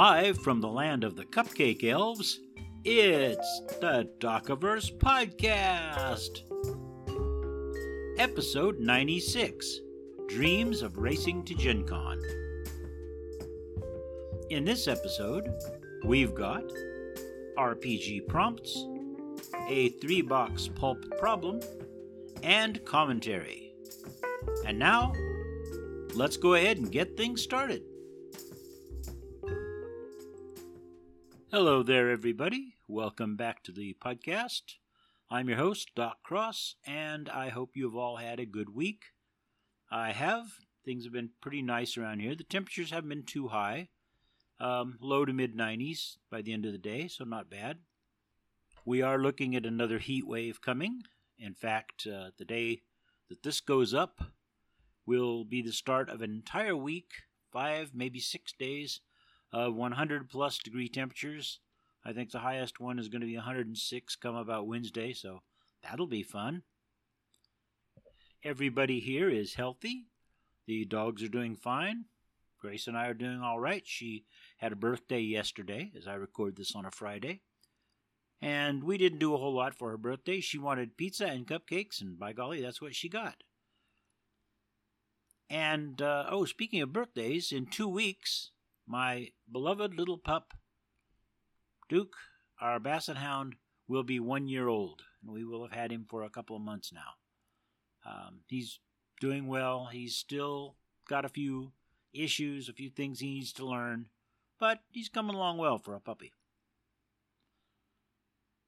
Live from the land of the Cupcake Elves, it's the Dockiverse Podcast. Episode 96 Dreams of Racing to Gen Con. In this episode, we've got RPG prompts, a three box pulp problem, and commentary. And now, let's go ahead and get things started. Hello there, everybody. Welcome back to the podcast. I'm your host, Doc Cross, and I hope you've all had a good week. I have. Things have been pretty nice around here. The temperatures haven't been too high. Um, low to mid 90s by the end of the day, so not bad. We are looking at another heat wave coming. In fact, uh, the day that this goes up will be the start of an entire week, five, maybe six days of 100 plus degree temperatures. I think the highest one is going to be 106 come about Wednesday, so that'll be fun. Everybody here is healthy. The dogs are doing fine. Grace and I are doing all right. She had a birthday yesterday, as I record this on a Friday. And we didn't do a whole lot for her birthday. She wanted pizza and cupcakes, and by golly, that's what she got. And, uh, oh, speaking of birthdays, in two weeks, my beloved little pup, Duke, our basset hound, will be one year old, and we will have had him for a couple of months now. Um, he's doing well. He's still got a few issues, a few things he needs to learn, but he's coming along well for a puppy.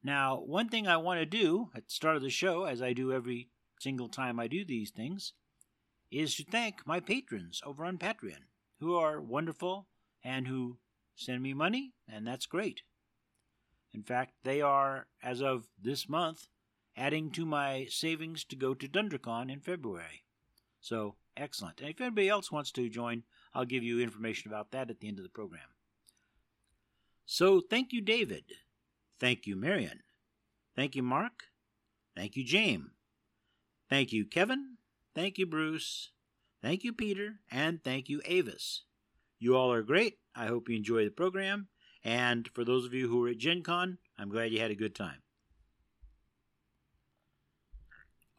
Now, one thing I want to do at the start of the show, as I do every single time I do these things, is to thank my patrons over on Patreon, who are wonderful and who send me money, and that's great. In fact, they are, as of this month, adding to my savings to go to DunDraCon in February. So, excellent. And if anybody else wants to join, I'll give you information about that at the end of the program. So, thank you, David. Thank you, Marion. Thank you, Mark. Thank you, James. Thank you, Kevin. Thank you, Bruce. Thank you, Peter. And thank you, Avis. You all are great. I hope you enjoy the program. And for those of you who were at Gen Con, I'm glad you had a good time.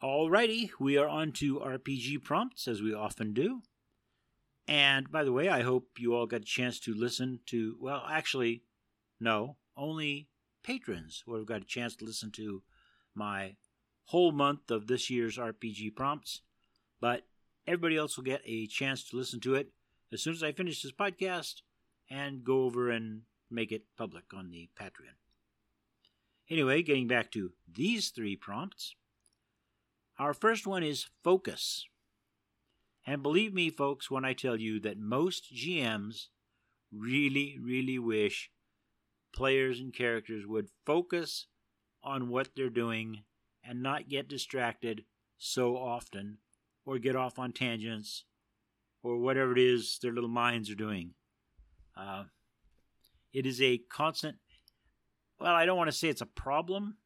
Alrighty, we are on to RPG prompts as we often do. And by the way, I hope you all got a chance to listen to, well, actually, no, only patrons will have got a chance to listen to my whole month of this year's RPG prompts. But everybody else will get a chance to listen to it as soon as I finish this podcast and go over and make it public on the Patreon. Anyway, getting back to these three prompts. Our first one is focus. And believe me, folks, when I tell you that most GMs really, really wish players and characters would focus on what they're doing and not get distracted so often or get off on tangents or whatever it is their little minds are doing. Uh, it is a constant, well, I don't want to say it's a problem.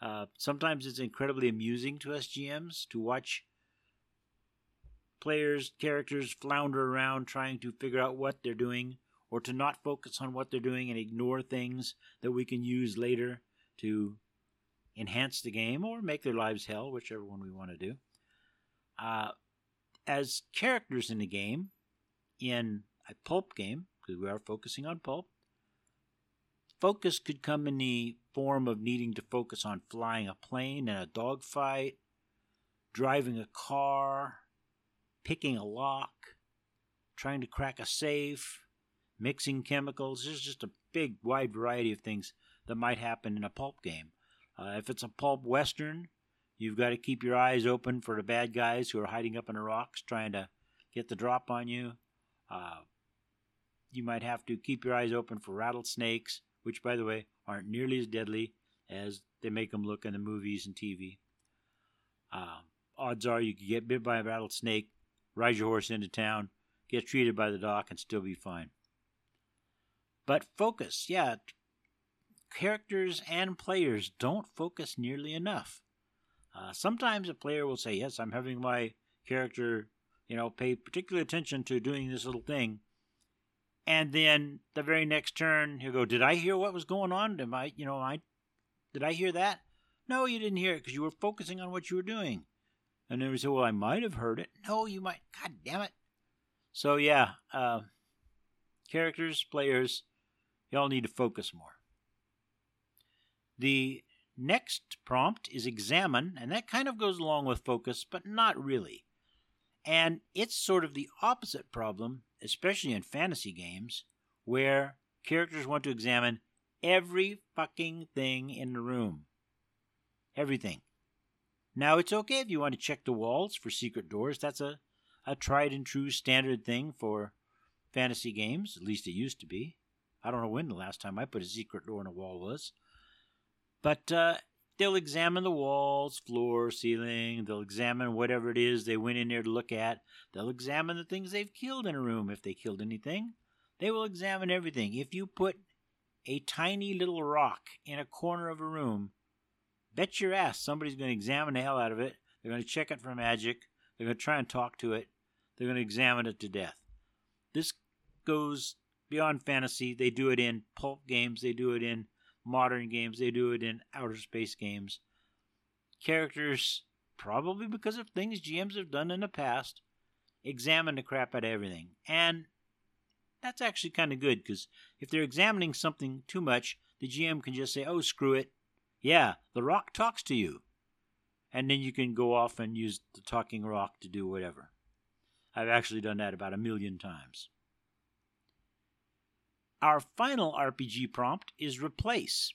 Uh, sometimes it's incredibly amusing to us GMs to watch players, characters flounder around trying to figure out what they're doing or to not focus on what they're doing and ignore things that we can use later to enhance the game or make their lives hell, whichever one we want to do. Uh, as characters in the game, in a pulp game, because we are focusing on pulp, focus could come in the form of needing to focus on flying a plane in a dogfight, driving a car, picking a lock, trying to crack a safe, mixing chemicals. There's just a big, wide variety of things that might happen in a pulp game. Uh, if it's a pulp western, You've got to keep your eyes open for the bad guys who are hiding up in the rocks trying to get the drop on you. Uh, you might have to keep your eyes open for rattlesnakes, which, by the way, aren't nearly as deadly as they make them look in the movies and TV. Uh, odds are you could get bit by a rattlesnake, ride your horse into town, get treated by the doc, and still be fine. But focus, yeah, characters and players don't focus nearly enough. Uh, sometimes a player will say, Yes, I'm having my character, you know, pay particular attention to doing this little thing. And then the very next turn, he'll go, Did I hear what was going on? Am I, you know, I, did I hear that? No, you didn't hear it because you were focusing on what you were doing. And then we say, Well, I might have heard it. No, you might. God damn it. So, yeah, uh, characters, players, y'all need to focus more. The next prompt is examine, and that kind of goes along with focus, but not really. And it's sort of the opposite problem, especially in fantasy games, where characters want to examine every fucking thing in the room. Everything. Now, it's okay if you want to check the walls for secret doors. That's a, a tried and true standard thing for fantasy games. At least it used to be. I don't know when the last time I put a secret door in a wall was. But uh, they'll examine the walls, floor, ceiling. They'll examine whatever it is they went in there to look at. They'll examine the things they've killed in a room if they killed anything. They will examine everything. If you put a tiny little rock in a corner of a room, bet your ass somebody's going to examine the hell out of it. They're going to check it for magic. They're going to try and talk to it. They're going to examine it to death. This goes beyond fantasy. They do it in pulp games. They do it in modern games. They do it in outer space games. Characters, probably because of things GMs have done in the past, examine the crap out of everything. And that's actually kind of good because if they're examining something too much, the GM can just say, oh, screw it. Yeah, the rock talks to you. And then you can go off and use the talking rock to do whatever. I've actually done that about a million times. Our final RPG prompt is replace.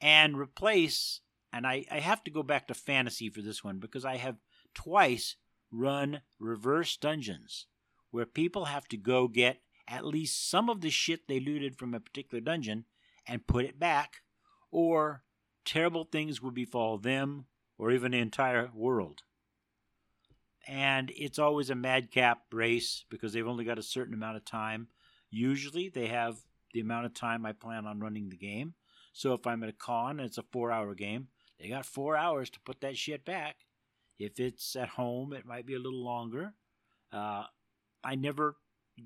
And replace, and I, I have to go back to fantasy for this one because I have twice run reverse dungeons where people have to go get at least some of the shit they looted from a particular dungeon and put it back, or terrible things will befall them or even the entire world. And it's always a madcap race because they've only got a certain amount of time Usually they have the amount of time I plan on running the game. So if I'm at a con and it's a four hour game, they got four hours to put that shit back. If it's at home, it might be a little longer. Uh, I never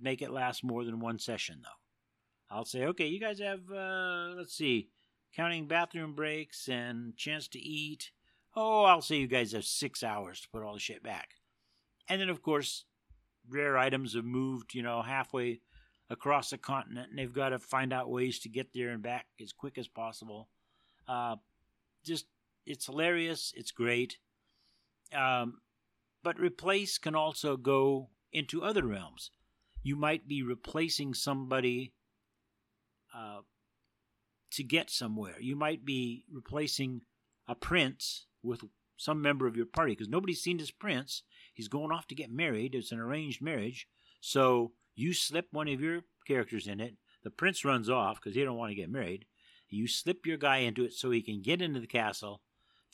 make it last more than one session though. I'll say, okay, you guys have, uh, let's see, counting bathroom breaks and chance to eat. Oh, I'll say you guys have six hours to put all the shit back. And then, of course, rare items have moved, you know, halfway across the continent, and they've got to find out ways to get there and back as quick as possible. Uh, just it's hilarious. It's great. Um, but replace can also go into other realms. You might be replacing somebody uh, to get somewhere. You might be replacing a prince with some member of your party because nobody's seen this prince. He's going off to get married. It's an arranged marriage. So you slip one of your characters in it. The prince runs off because he don't want to get married. You slip your guy into it so he can get into the castle,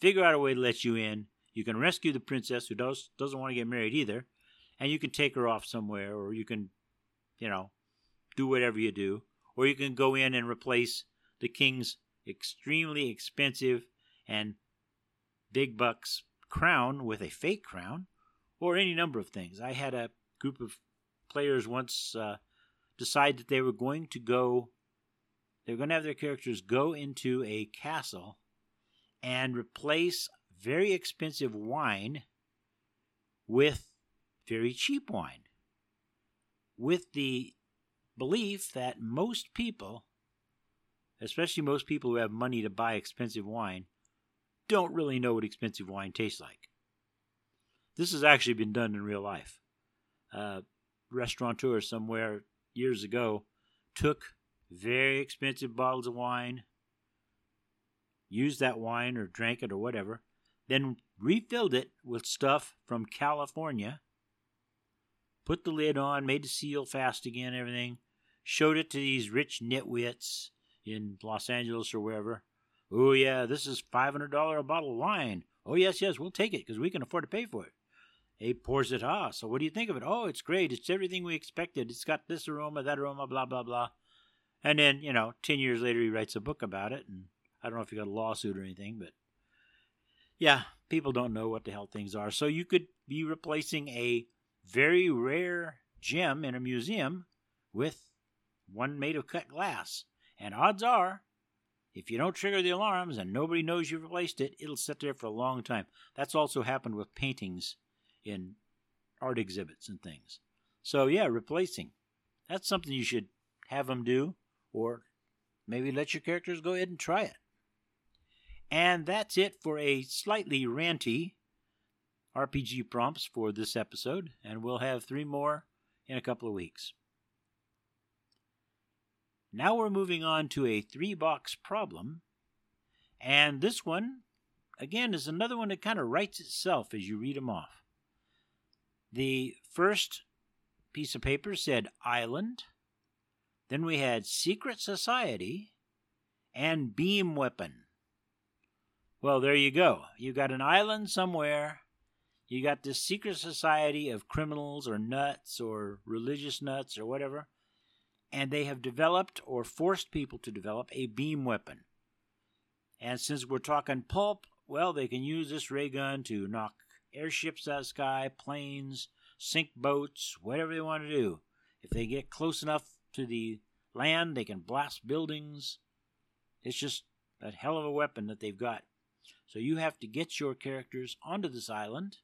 figure out a way to let you in. You can rescue the princess who does doesn't want to get married either, and you can take her off somewhere, or you can, you know, do whatever you do, or you can go in and replace the king's extremely expensive and big bucks crown with a fake crown, or any number of things. I had a group of players once uh, decide that they were going to go, they were going to have their characters go into a castle and replace very expensive wine with very cheap wine. With the belief that most people, especially most people who have money to buy expensive wine, don't really know what expensive wine tastes like. This has actually been done in real life. Uh, restaurateur somewhere years ago took very expensive bottles of wine, used that wine or drank it or whatever, then refilled it with stuff from California, put the lid on, made the seal fast again, everything, showed it to these rich nitwits in Los Angeles or wherever. Oh, yeah, this is $500 a bottle of wine. Oh, yes, yes, we'll take it because we can afford to pay for it. Abe pours it. Ah, so what do you think of it? Oh, it's great. It's everything we expected. It's got this aroma, that aroma, blah, blah, blah. And then, you know, 10 years later, he writes a book about it. And I don't know if he got a lawsuit or anything, but yeah, people don't know what the hell things are. So you could be replacing a very rare gem in a museum with one made of cut glass. And odds are, if you don't trigger the alarms and nobody knows you've replaced it, it'll sit there for a long time. That's also happened with paintings in art exhibits and things. So, yeah, replacing. That's something you should have them do, or maybe let your characters go ahead and try it. And that's it for a slightly ranty RPG prompts for this episode, and we'll have three more in a couple of weeks. Now we're moving on to a three box problem, and this one, again, is another one that kind of writes itself as you read them off. The first piece of paper said island, then we had secret society, and beam weapon. Well, there you go. You got an island somewhere. You got this secret society of criminals or nuts or religious nuts or whatever. And they have developed or forced people to develop a beam weapon. And since we're talking pulp, well, they can use this ray gun to knock airships out of the sky, planes, sink boats, whatever they want to do. If they get close enough to the land, they can blast buildings. It's just a hell of a weapon that they've got. So you have to get your characters onto this island,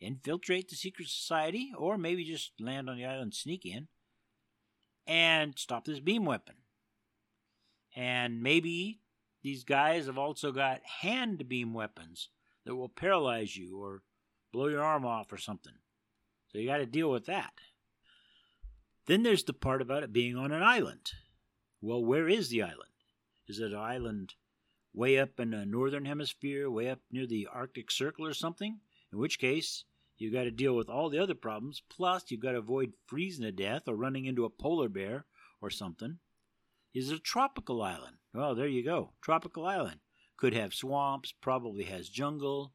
infiltrate the secret society, or maybe just land on the island, sneak in, and stop this beam weapon. And maybe these guys have also got hand beam weapons that will paralyze you or blow your arm off or something. So you got to deal with that. Then there's the part about it being on an island. Well, where is the island? Is it an island way up in the northern hemisphere, way up near the Arctic Circle or something, in which case you've got to deal with all the other problems, plus you've got to avoid freezing to death or running into a polar bear or something. Is it a tropical island? Well, there you go. Tropical island. Could have swamps, probably has jungle,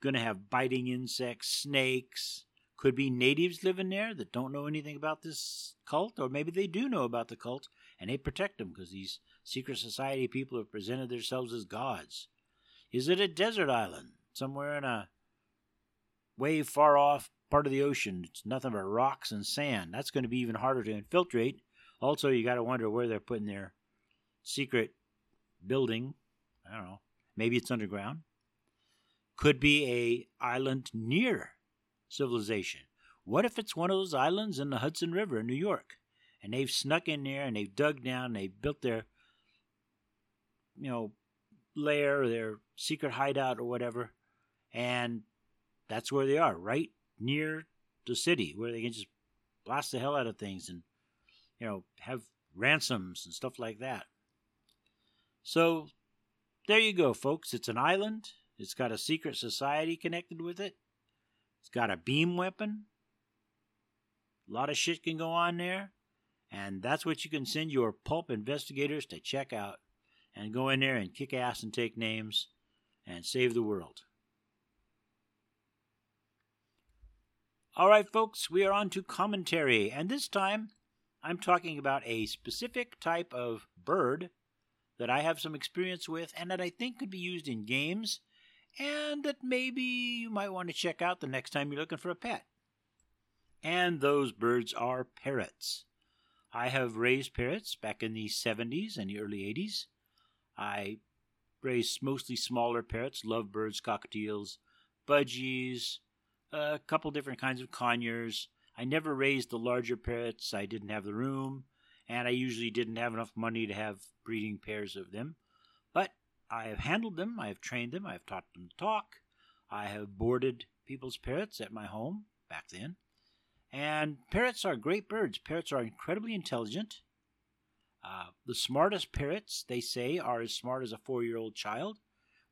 gonna have biting insects, snakes. Could be natives living there that don't know anything about this cult, or maybe they do know about the cult and they protect them because these secret society people have presented themselves as gods. Is it a desert island somewhere in a way far off part of the ocean? It's nothing but rocks and sand. That's going to be even harder to infiltrate. Also, you got to wonder where they're putting their secret building. I don't know. Maybe it's underground. Could be a island near civilization. What if it's one of those islands in the Hudson River in New York? and they've snuck in there and they've dug down and they've built their you know lair or their secret hideout or whatever and that's where they are right near the city where they can just blast the hell out of things and you know have ransoms and stuff like that so there you go folks it's an island it's got a secret society connected with it. It's got a beam weapon. A lot of shit can go on there. And that's what you can send your pulp investigators to check out and go in there and kick ass and take names and save the world. All right, folks, we are on to commentary, and this time I'm talking about a specific type of bird that I have some experience with and that I think could be used in games and that maybe you might want to check out the next time you're looking for a pet. And those birds are parrots. I have raised parrots back in the 70s and the early 80s. I raised mostly smaller parrots, lovebirds, cockatiels, budgies, a couple different kinds of conures. I never raised the larger parrots. I didn't have the room, and I usually didn't have enough money to have breeding pairs of them. I have handled them, I have trained them, I have taught them to talk. I have boarded people's parrots at my home back then. And parrots are great birds. Parrots are incredibly intelligent. Uh, the smartest parrots, they say, are as smart as a four year old child,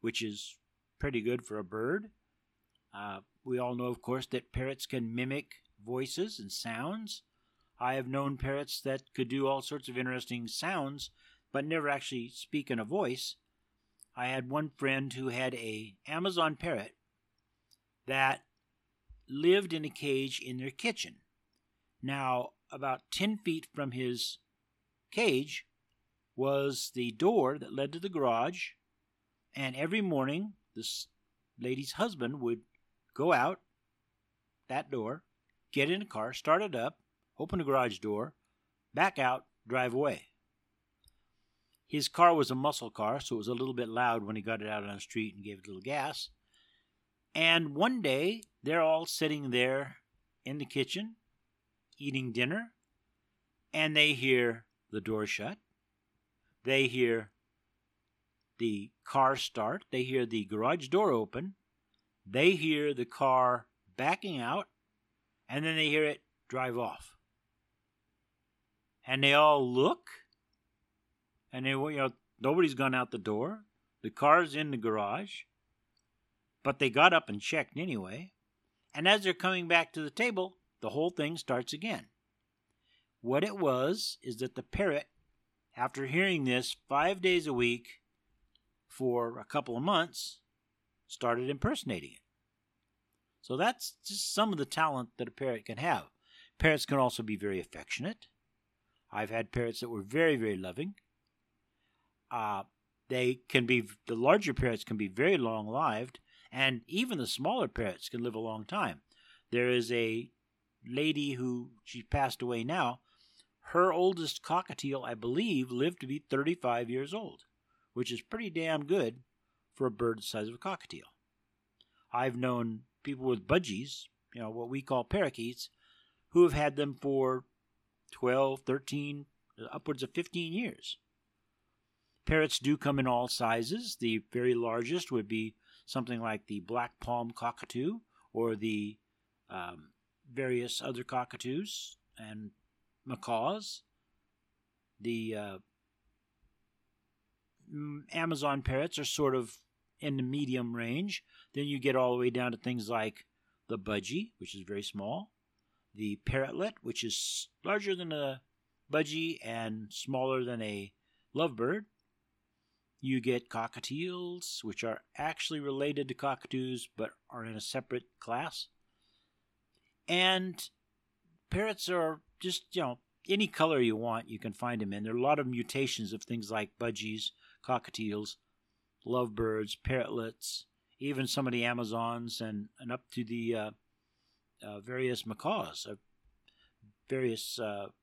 which is pretty good for a bird. Uh, we all know, of course, that parrots can mimic voices and sounds. I have known parrots that could do all sorts of interesting sounds, but never actually speak in a voice. I had one friend who had a Amazon parrot that lived in a cage in their kitchen. Now, about 10 feet from his cage was the door that led to the garage, and every morning this lady's husband would go out that door, get in a car, start it up, open the garage door, back out, drive away. His car was a muscle car, so it was a little bit loud when he got it out on the street and gave it a little gas. And one day, they're all sitting there in the kitchen eating dinner, and they hear the door shut. They hear the car start. They hear the garage door open. They hear the car backing out, and then they hear it drive off. And they all look, and they, you know, nobody's gone out the door. The car's in the garage, but they got up and checked anyway. And as they're coming back to the table, the whole thing starts again. What it was is that the parrot, after hearing this five days a week for a couple of months, started impersonating it. So that's just some of the talent that a parrot can have. Parrots can also be very affectionate. I've had parrots that were very, very loving. Uh, they can be, the larger parrots can be very long lived, and even the smaller parrots can live a long time. There is a lady who, she passed away now, her oldest cockatiel, I believe, lived to be 35 years old, which is pretty damn good for a bird the size of a cockatiel. I've known people with budgies, you know, what we call parakeets, who have had them for 12, 13, upwards of 15 years. Parrots do come in all sizes. The very largest would be something like the black palm cockatoo or the um, various other cockatoos and macaws. The uh, Amazon parrots are sort of in the medium range. Then you get all the way down to things like the budgie, which is very small, the parrotlet, which is larger than a budgie and smaller than a lovebird. You get cockatiels, which are actually related to cockatoos but are in a separate class. And parrots are just, you know, any color you want, you can find them in. There are a lot of mutations of things like budgies, cockatiels, lovebirds, parrotlets, even some of the Amazons, and, and up to the uh, uh, various macaws, uh, various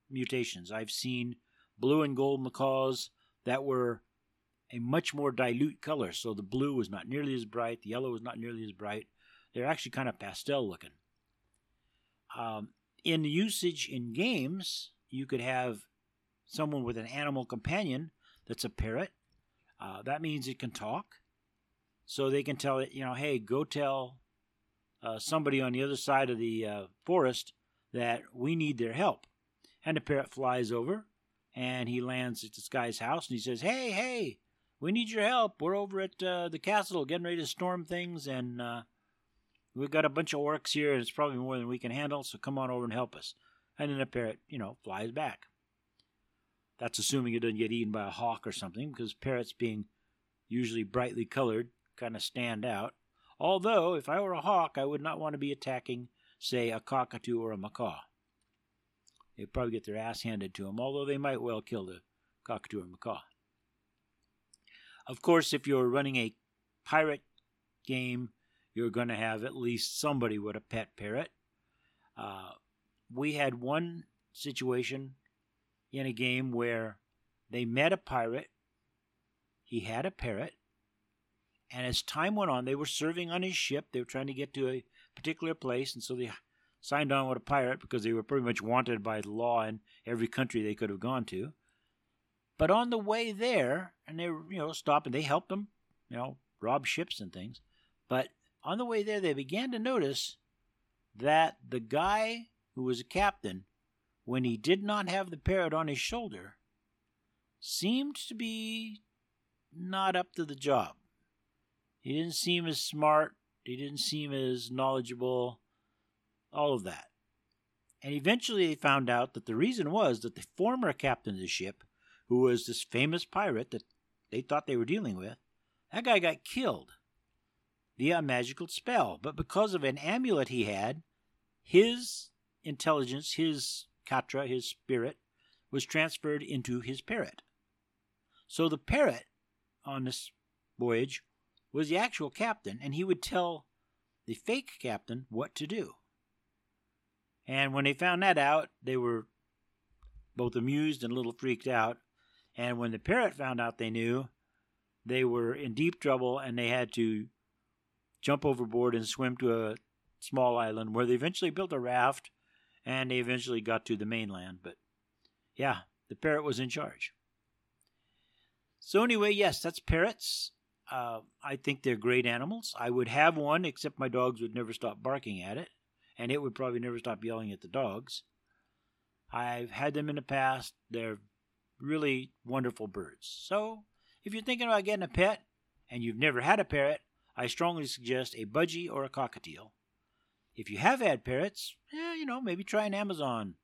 mutations. I've seen blue and gold macaws that were a much more dilute color. So the blue was not nearly as bright, the yellow was not nearly as bright. They're actually kind of pastel looking. Um, in usage in games, you could have someone with an animal companion that's a parrot. Uh, that means it can talk. So they can tell it, you know, hey, go tell uh, somebody on the other side of the uh, forest that we need their help. And the parrot flies over and he lands at this guy's house and he says, hey, hey, we need your help. We're over at uh, the castle getting ready to storm things and uh, We've got a bunch of orcs here, and it's probably more than we can handle, so come on over and help us. And then the parrot, you know, flies back. That's assuming it doesn't get eaten by a hawk or something, because parrots, being usually brightly colored, kind of stand out. Although, if I were a hawk, I would not want to be attacking, say, a cockatoo or a macaw. They'd probably get their ass handed to them, although they might well kill the cockatoo or macaw. Of course, if you're running a pirate game, you're going to have at least somebody with a pet parrot. Uh, we had one situation in a game where they met a pirate, he had a parrot, and as time went on, they were serving on his ship. They were trying to get to a particular place, and so they signed on with a pirate because they were pretty much wanted by the law in every country they could have gone to. But on the way there, and they were, you know, stopping, they helped them, you know, rob ships and things. But on the way there, they began to notice that the guy who was a captain, when he did not have the parrot on his shoulder, seemed to be not up to the job. He didn't seem as smart, he didn't seem as knowledgeable, all of that. And eventually they found out that the reason was that the former captain of the ship, who was this famous pirate that they thought they were dealing with, that guy got killed via a magical spell. But because of an amulet he had, his intelligence, his katra, his spirit, was transferred into his parrot. So the parrot on this voyage was the actual captain, and he would tell the fake captain what to do. And when they found that out, they were both amused and a little freaked out. And when the parrot found out they knew, they were in deep trouble and they had to jump overboard and swim to a small island where they eventually built a raft and they eventually got to the mainland. But yeah, the parrot was in charge. So, anyway, yes, that's parrots. Uh, I think they're great animals. I would have one, except my dogs would never stop barking at it, and it would probably never stop yelling at the dogs. I've had them in the past. They're really wonderful birds. So, if you're thinking about getting a pet and you've never had a parrot, I strongly suggest a budgie or a cockatiel. If you have had parrots, eh, you know, maybe try an Amazon.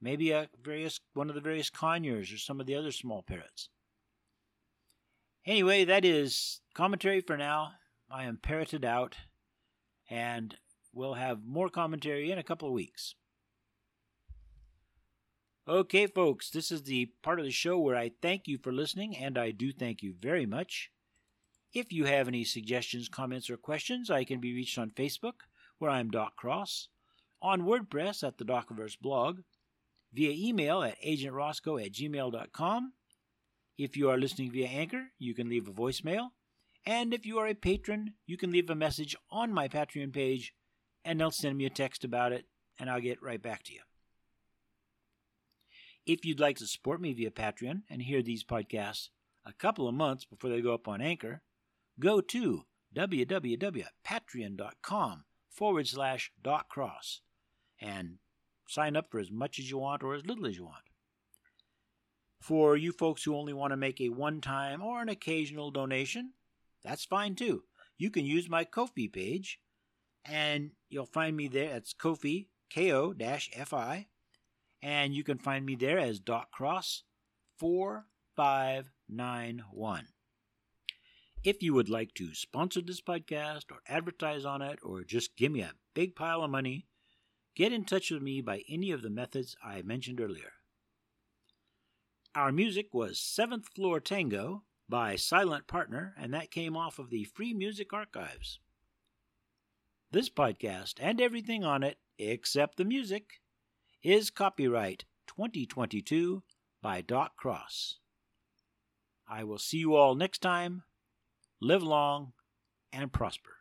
Maybe a various one of the various conures or some of the other small parrots. Anyway, that is commentary for now. I am parroted out, and we'll have more commentary in a couple of weeks. Okay, folks, this is the part of the show where I thank you for listening, and I do thank you very much. If you have any suggestions, comments, or questions, I can be reached on Facebook, where I'm Doc Cross, on WordPress at the Docverse blog, via email at agentroscoe at gmail.com. If you are listening via Anchor, you can leave a voicemail. And if you are a patron, you can leave a message on my Patreon page, and they'll send me a text about it, and I'll get right back to you. If you'd like to support me via Patreon and hear these podcasts a couple of months before they go up on Anchor, go to www.patreon.com forward slash doc cross and sign up for as much as you want or as little as you want. For you folks who only want to make a one time or an occasional donation, that's fine too. You can use my Ko-fi page, and you'll find me there. It's Ko-fi, K-O-F-I, and you can find me there as Doc Cross 4591. If you would like to sponsor this podcast or advertise on it or just give me a big pile of money, get in touch with me by any of the methods I mentioned earlier. Our music was Seventh Floor Tango by Silent Partner, and that came off of the Free Music Archives. This podcast and everything on it, except the music, is copyright 2022 by Doc Cross. I will see you all next time. Live long and prosper.